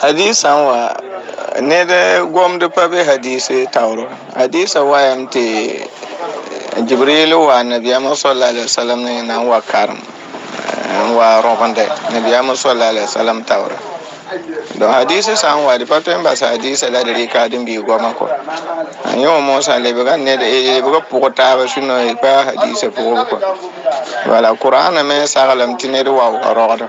Hadisan wa nede gomdi pa fabe hadisi tawro hadisa wayam ti jibrilu wa nabiyama sallallahu alaihi salam ne na wa karam eh, wa robande nabiyama sallallahu alaihi salam tawra don hadisi san wa da fatoyin yin basa hadisa da da rika din biyu goma ko an yi wa musa lebe kan ne da e buga pukota ba shi ya ba e hadisa ba da qur'ana me sa galamti ne da wa rogodo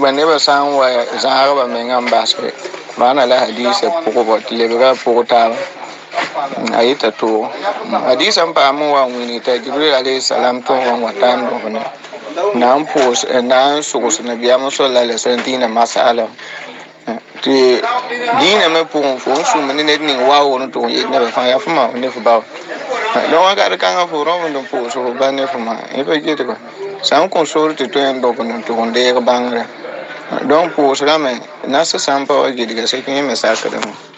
whenever somewhere is Arab a Ming basket, man a hadith uh, a poor uh, um, but liberal portal. a yi ta to hadisan ba mu wa mu ni ta jibril alayhi salam to wa watan do ne na an pos na an su su na biya mu so la le sentina masala uh, ti dina me pu fu su mu ni ne ni wa wo no to ye na ba fa ya fu ma ne fu ba don wa ga da kan ha fu ro mu don pos so ba ne fu ma e ba ji ta ba sã un kõ soor tɩ tõe n dog n tʋg deeg bãngrã dõnc pʋʋsgame nas sã n pa